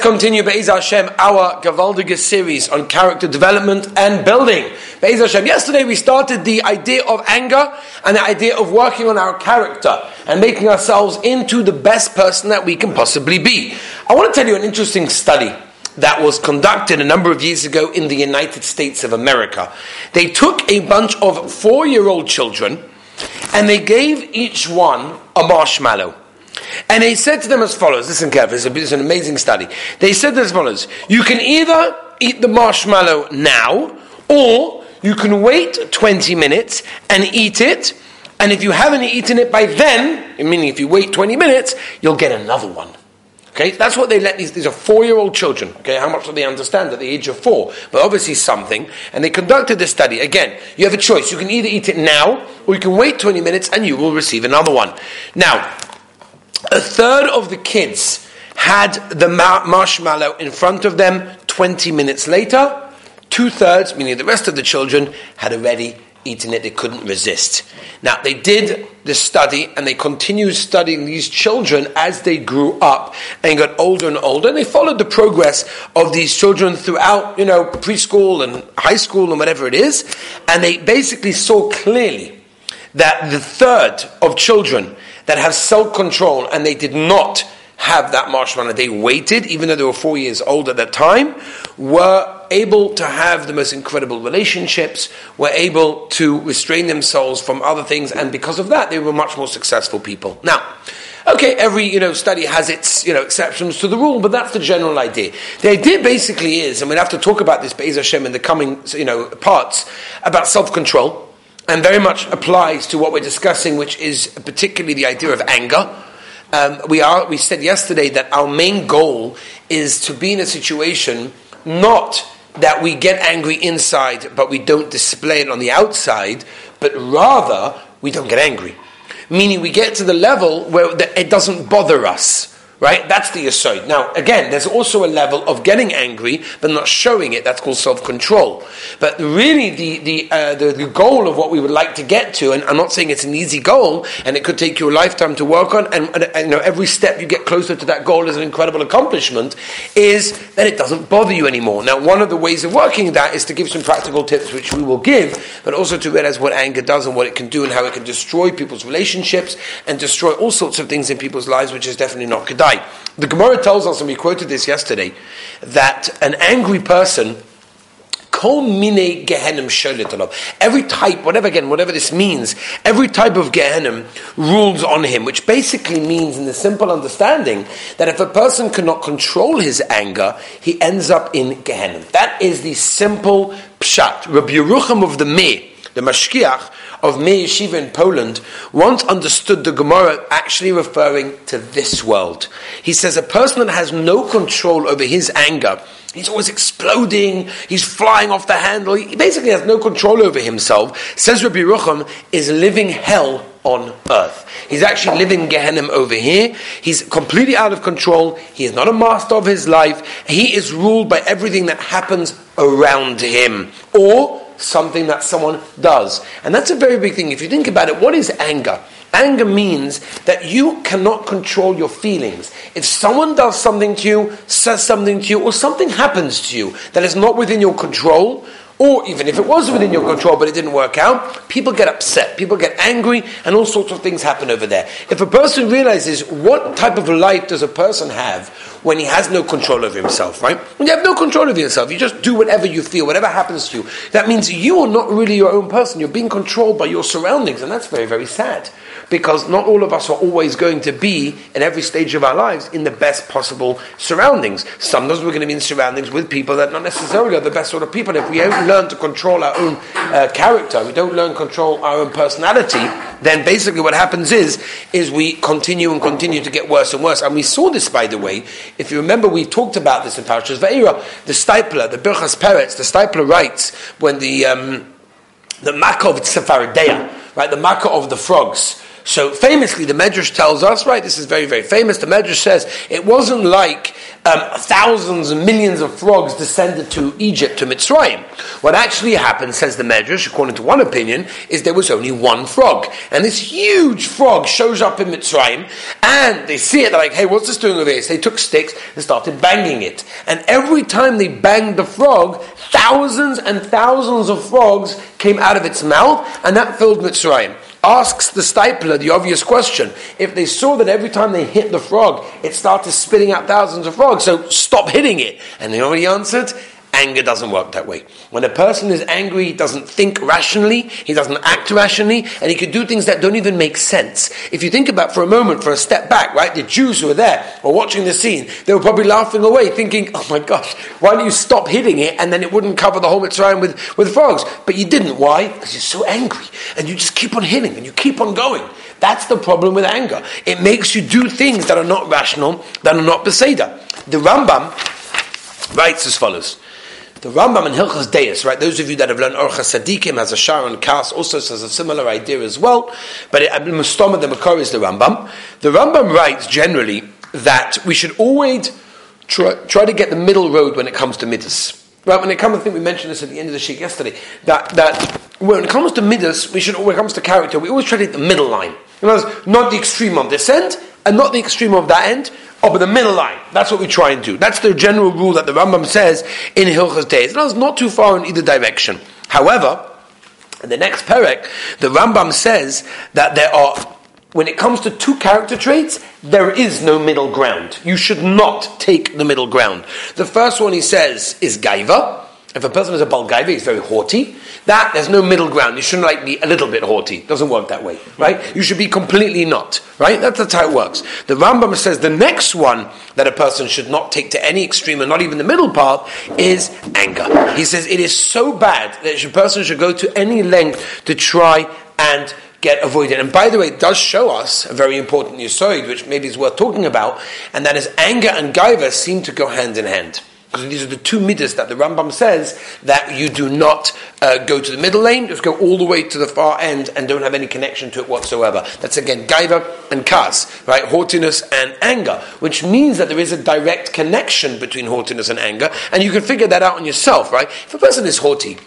continue Be'ez Hashem, our Gavaldiga series on character development and building. Be'ez Hashem, yesterday we started the idea of anger and the idea of working on our character and making ourselves into the best person that we can possibly be. I want to tell you an interesting study that was conducted a number of years ago in the United States of America. They took a bunch of four year old children and they gave each one a marshmallow. And they said to them as follows listen carefully, it's, an amazing study. They said as follows You can either eat the marshmallow now, or you can wait 20 minutes and eat it. And if you haven't eaten it by then, meaning if you wait 20 minutes, you'll get another one. Okay, that's what they let these. These are four-year-old children. Okay, how much do they understand at the age of four? But obviously something. And they conducted this study. Again, you have a choice. You can either eat it now, or you can wait 20 minutes and you will receive another one. Now, a third of the kids had the marshmallow in front of them 20 minutes later. Two thirds, meaning the rest of the children, had already eaten it. They couldn't resist. Now, they did the study and they continued studying these children as they grew up and got older and older. And they followed the progress of these children throughout, you know, preschool and high school and whatever it is. And they basically saw clearly that the third of children that have self control and they did not have that marshmallow. They waited, even though they were four years old at that time, were able to have the most incredible relationships, were able to restrain themselves from other things, and because of that, they were much more successful people. Now, okay, every you know study has its you know exceptions to the rule, but that's the general idea. The idea basically is, and we'll have to talk about this Be'ez Hashem in the coming you know parts about self control and very much applies to what we're discussing, which is particularly the idea of anger. Um, we, are, we said yesterday that our main goal is to be in a situation not that we get angry inside, but we don't display it on the outside, but rather we don't get angry. Meaning we get to the level where it doesn't bother us. Right? That's the aside. Now, again, there's also a level of getting angry, but not showing it. That's called self-control. But really, the, the, uh, the, the, goal of what we would like to get to, and I'm not saying it's an easy goal, and it could take you a lifetime to work on, and, and, and you know, every step you get closer to that goal is an incredible accomplishment, is that it doesn't bother you anymore. Now, one of the ways of working that is to give some practical tips, which we will give, but also to realize what anger does and what it can do and how it can destroy people's relationships and destroy all sorts of things in people's lives, which is definitely not kedai. The Gemara tells us, and we quoted this yesterday, that an angry person Every type, whatever again, whatever this means, every type of Gehenim rules on him, which basically means, in the simple understanding, that if a person cannot control his anger, he ends up in Gehenim. That is the simple pshat. Rabbi Yerucham of the Me, the Mashgiach, of Mir Yeshiva in Poland once understood the Gemara actually referring to this world. He says a person that has no control over his anger, he's always exploding, he's flying off the handle, he basically has no control over himself, says Rabbi Rucham, is living hell on earth. He's actually living Gehenim over here. He's completely out of control. He is not a master of his life. He is ruled by everything that happens around him. Or something that someone does. And that's a very big thing. If you think about it, what is anger? Anger means that you cannot control your feelings. If someone does something to you, says something to you, or something happens to you that is not within your control, or even if it was within your control but it didn't work out, people get upset, people get angry, and all sorts of things happen over there. If a person realizes what type of life does a person have when he has no control over himself, right? When you have no control over yourself, you just do whatever you feel, whatever happens to you. That means you are not really your own person. You're being controlled by your surroundings, and that's very, very sad because not all of us are always going to be in every stage of our lives in the best possible surroundings. Sometimes we're going to be in surroundings with people that not necessarily are the best sort of people. If we learn to control our own uh, character, we don't learn control our own personality, then basically what happens is is we continue and continue to get worse and worse. And we saw this, by the way. If you remember, we talked about this in Parashas Va'era. The Steipler, the Birchas Peretz, the Steipler writes when the um, the Makkah of right, the Makkah of the frogs. So famously, the Medrash tells us, right, this is very, very famous, the Medrash says, it wasn't like um, thousands and millions of frogs descended to Egypt, to Mitzrayim. What actually happened, says the Medrash, according to one opinion, is there was only one frog. And this huge frog shows up in Mitzrayim, and they see it, they're like, hey, what's this doing over here? So they took sticks and started banging it. And every time they banged the frog, thousands and thousands of frogs came out of its mouth, and that filled Mitzrayim asks the Steipler the obvious question. If they saw that every time they hit the frog, it started spitting out thousands of frogs, so stop hitting it. And they already answered, Anger doesn't work that way. When a person is angry, he doesn't think rationally, he doesn't act rationally, and he could do things that don't even make sense. If you think about for a moment, for a step back, right, the Jews who were there were watching the scene, they were probably laughing away, thinking, oh my gosh, why don't you stop hitting it and then it wouldn't cover the whole Mitzrayim with, with frogs? But you didn't. Why? Because you're so angry, and you just keep on hitting, and you keep on going. That's the problem with anger. It makes you do things that are not rational, that are not Beseda. The Rambam writes as follows. The Rambam in Hilchas Deis, right? Those of you that have learned Orchas Sadikim has a Sha'ar HaKaas also says a similar idea as well. But it, Mustama the Makor is the Rambam. The Rambam writes generally that we should always try, try to get the middle road when it comes to midas. Right, when it comes, I think we mentioned this at the end of the sheet yesterday, that, that when it comes to midas, we should, when it comes to character, we always try to hit the middle line. In other words, not the extreme of this end, and not the extreme of that end, Oh, but the middle line. That's what we try and do. That's the general rule that the Rambam says in Hilchas Days. It's not too far in either direction. However, in the next perek, the Rambam says that there are, when it comes to two character traits, there is no middle ground. You should not take the middle ground. The first one he says is Gaiva. If a person is a Balgaiva, he's very haughty. That, there's no middle ground. You shouldn't like be a little bit haughty. It doesn't work that way, right? You should be completely not, right? That's, that's how it works. The Rambam says the next one that a person should not take to any extreme and not even the middle path is anger. He says it is so bad that a person should go to any length to try and get avoided. And by the way, it does show us a very important yisoid, which maybe is worth talking about, and that is anger and gaiva seem to go hand in hand. Because these are the two midas that the Rambam says that you do not uh, go to the middle lane, just go all the way to the far end and don't have any connection to it whatsoever. That's again gaiva and kas, right? Haughtiness and anger, which means that there is a direct connection between haughtiness and anger, and you can figure that out on yourself, right? If a person is haughty,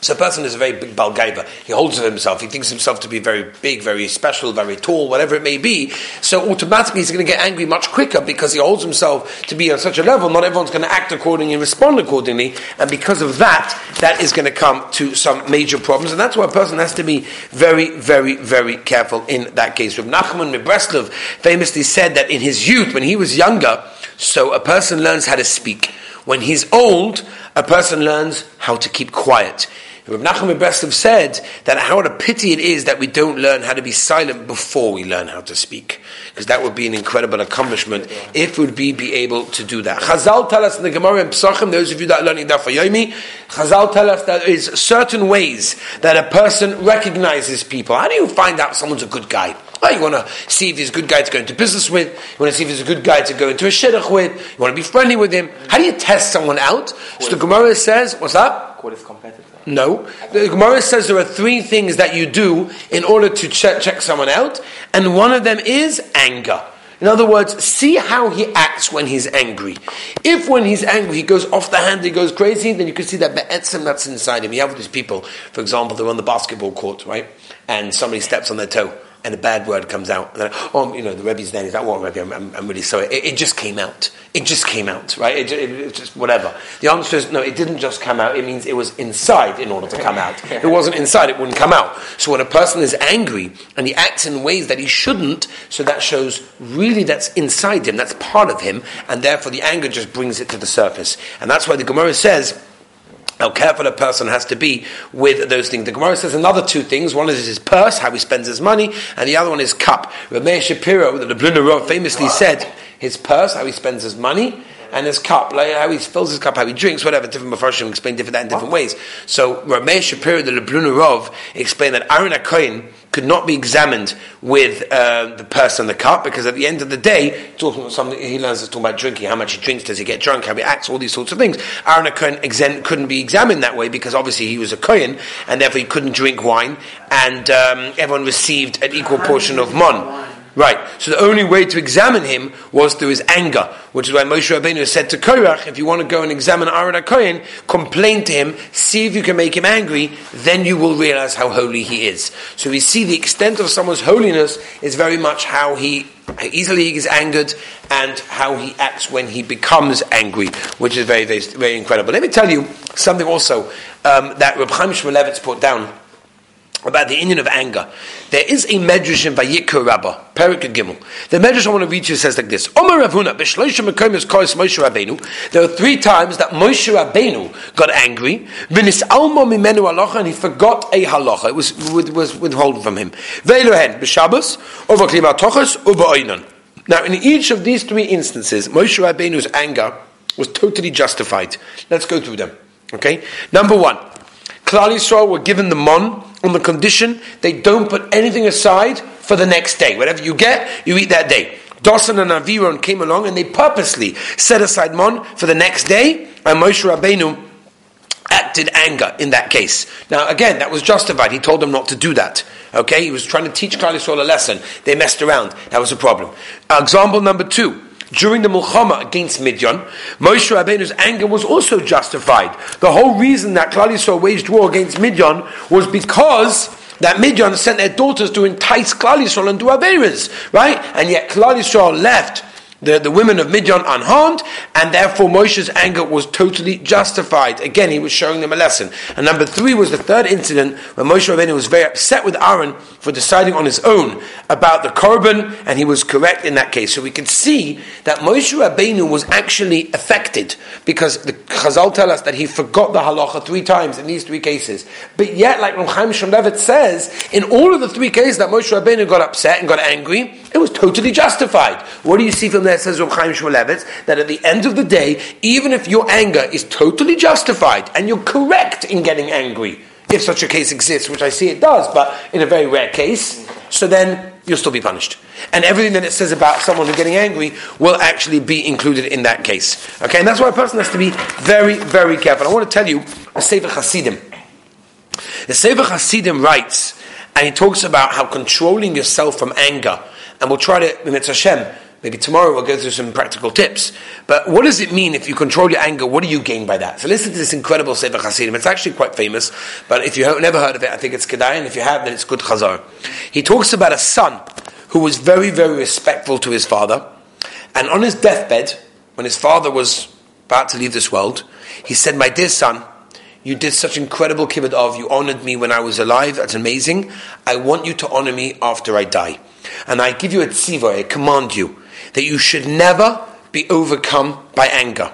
so a person is a very big balgaiva. He holds of himself. He thinks himself to be very big, very special, very tall, whatever it may be. So automatically he's going to get angry much quicker because he holds himself to be on such a level. Not everyone's going to act accordingly and respond accordingly. And because of that, that is going to come to some major problems. And that's why a person has to be very, very, very careful in that case. Rav Nachman Breslev famously said that in his youth, when he was younger, so a person learns how to speak. When he's old, a person learns how to keep quiet. Rav Nachman Breslev said that how a pity it is that we don't learn how to be silent before we learn how to speak, because that would be an incredible accomplishment if we'd be, be able to do that. Chazal tell us in the Gemara and Pesachim, those of you that are learning Daf Yomi, Chazal tell us that there is certain ways that a person recognizes people. How do you find out someone's a good guy? Oh, you want to see if he's a good guy to go into business with. You want to see if he's a good guy to go into a shidduch with. You want to be friendly with him. How do you test someone out? So the Gemara says, what's his competitor. No. The Gemara says there are three things that you do in order to check, check someone out, and one of them is anger. In other words, see how he acts when he's angry. If when he's angry he goes off the hand, he goes crazy, then you can see that be'etzim that's inside him. You have these people, for example, they're on the basketball court, right? And somebody steps on their toe and a bad word comes out. And then, oh, you know, the Rebbe's name is that one Rebbe. I'm, I'm, I'm, really sorry. It, it, just came out. It just came out, right? It, it, it, just whatever. The answer is no. It didn't just come out. It means it was inside in order to come out. If it wasn't inside, it wouldn't come out. So when a person is angry and he acts in ways that he shouldn't, so that shows really that's inside him. That's part of him, and therefore the anger just brings it to the surface. And that's why the Gemara says how careful a person has to be with those things. The Gemara says another two things. One is his purse, how he spends his money, and the other one is cup. Ramesh Shapiro, the Blunarov, famously said his purse, how he spends his money, and his cup, like how he fills his cup, how he drinks, whatever. Different Mepharshim explain different that in different ways. So Ramesh Shapiro, the Leblunarov, explained that Aaron HaKohen could not be examined with uh, the purse and the cup because at the end of the day, talking about something he learns is talking about drinking, how much he drinks, does he get drunk, how he acts, all these sorts of things. Aaron HaKohen couldn't be examined that way because obviously he was a Kohen and therefore he couldn't drink wine and um, everyone received an equal portion of mon. Right. So the only way to examine him was through his anger, which is why Moshe Rabbeinu said to Korach, if you want to go and examine Aaron HaKohen, complain to him, see if you can make him angry, then you will realize how holy he is. So we see the extent of someone's holiness is very much how he how easily he gets angered and how he acts when he becomes angry, which is very, very, very incredible. Let me tell you something also um, that Reb Chaim Shmulevitz put down about the inyan of anger. There is a medrash in Vayikra Rabbah, Perik Gimel. The medrash I want to read you says like this: Omer Ravuna kos Moshe Rabbeinu. There are three times that Moshe Rabbeinu got angry. V'nis almo mimenu halacha, and he forgot a halacha. It was was withholden from him. Ve'elohen b'Shabbos over klimatochas over oinon. Now, in each of these three instances, Moshe Rabbeinu's anger was totally justified. Let's go through them. Okay, number one, Klal Yisrael were given the mon on the condition they don't put anything aside for the next day. Whatever you get, you eat that day. Dasan and Aviram came along and they purposely set aside mon for the next day, and Moshe Rabbeinu acted anger in that case. Now, again, that was justified. He told them not to do that. Okay, he was trying to teach Klal Yisrael a lesson. They messed around. That was a problem. Example number two during the Mulchama against Midian, Moshe Rabbeinu's anger was also justified. The whole reason that Klal Yisrael waged war against Midian was because that Midian sent their daughters to entice Klal Yisrael and do Averas, right? And yet Klal Yisrael left the, the women of Midian unharmed, and therefore Moshe's anger was totally justified. Again, he was showing them a lesson. And number three was the third incident where Moshe Rabbeinu was very upset with Aaron for deciding on his own about the korban, and he was correct in that case. So we can see that Moshe Rabbeinu was actually affected because the Chazal tell us that he forgot the halacha three times in these three cases. But yet, like Chaim Shmulevitz says, in all of the three cases that Moshe Rabbeinu got upset and got angry, it was totally justified. What do you see from there, says Chaim Shmulevitz, that at the end of the day, even if your anger is totally justified and you're correct in getting angry, if such a case exists, which I see it does, but in a very rare case, so then you'll still be punished. And everything that it says about someone who's getting angry will actually be included in that case. Okay, and that's why a person has to be very, very careful. I want to tell you a Sefer Hasidim. The Sefer Hasidim writes, and he talks about how controlling yourself from anger, and we'll try to, in Hashem, Maybe tomorrow we'll go through some practical tips. But what does it mean if you control your anger? What do you gain by that? So listen to this incredible Sefer Hasidim. It's actually quite famous, but if you have never heard of it, I think it's Kedai, and if you have, then it's good Chazar. He talks about a son who was very, very respectful to his father, and on his deathbed, when his father was about to leave this world, he said, My dear son, you did such incredible kibbud av, you honored me when I was alive, that's amazing. I want you to honor me after I die. And I give you a tziva, I command you that you should never be overcome by anger.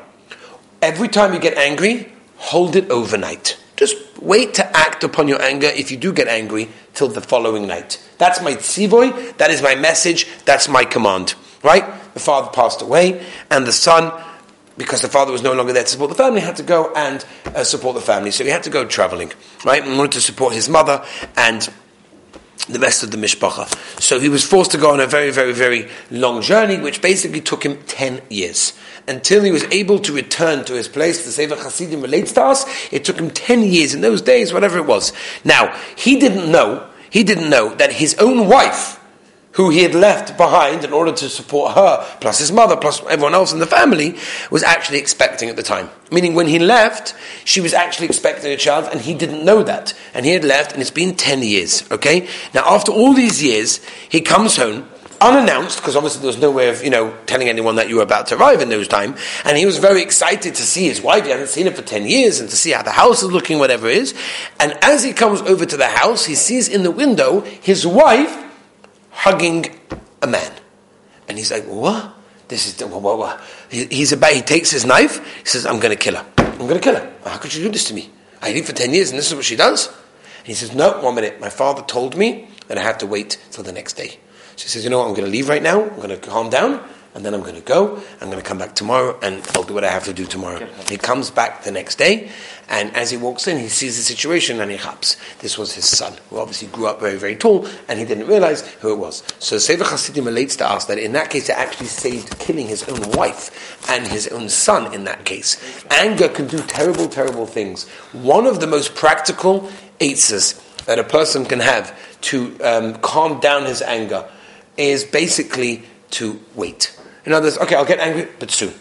Every time you get angry, hold it overnight. Just wait to act upon your anger if you do get angry till the following night. That's my tzivoy, that is my message, that's my command. Right? The father passed away, and the son, because the father was no longer there to support the family, had to go and uh, support the family. So he had to go traveling, right? In order to support his mother and the rest of the mishpacha. So he was forced to go on a very, very, very long journey, which basically took him 10 years. Until he was able to return to his place, the Sefer Hasidim relates to us, it took him 10 years in those days, whatever it was. Now, he didn't know, he didn't know that his own wife, who he had left behind in order to support her, plus his mother, plus everyone else in the family, was actually expecting at the time. Meaning, when he left, she was actually expecting a child, and he didn't know that. And he had left, and it's been 10 years, okay? Now, after all these years, he comes home, unannounced, because obviously there was no way of, you know, telling anyone that you were about to arrive in those time. And he was very excited to see his wife. He hadn't seen her for 10 years and to see how the house is looking, whatever it is. And as he comes over to the house, he sees in the window his wife hugging a man. And he's like, what? This is, what, what, what? he's about, he takes his knife, he says, I'm going to kill her. I'm going to kill her. How could you do this to me? I live for 10 years and this is what she does? And he says, no, one minute. My father told me that I have to wait till the next day. She says, you know what, I'm going to leave right now. I'm going to calm down and then I'm going to go. I'm going to come back tomorrow, and I'll do what I have to do tomorrow. He comes back the next day, and as he walks in, he sees the situation and he hops. This was his son, who obviously grew up very, very tall, and he didn't realize who it was. So Sefer Hasidim relates to us that in that case, it actually saved killing his own wife and his own son. In that case, anger can do terrible, terrible things. One of the most practical aitzes that a person can have to um, calm down his anger is basically to wait. In other words, okay, I'll get angry, but soon.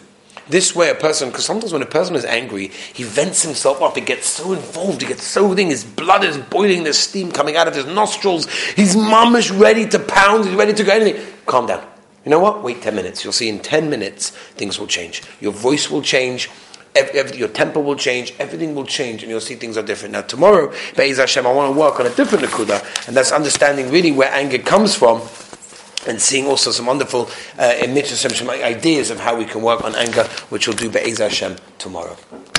This way, a person, because sometimes when a person is angry, he vents himself up, he gets so involved, he gets so thing, his blood is boiling, there's steam coming out of his nostrils, his mum is ready to pound, he's ready to go anything. Calm down. You know what? Wait 10 minutes. You'll see in 10 minutes, things will change. Your voice will change, every, every, your temper will change, everything will change, and you'll see things are different. Now, tomorrow, Be'ez Hashem, I want to work on a different Nakuda, and that's understanding really where anger comes from and seeing also some wonderful uh, ideas of how we can work on anger, which we'll do Be'ez Hashem tomorrow.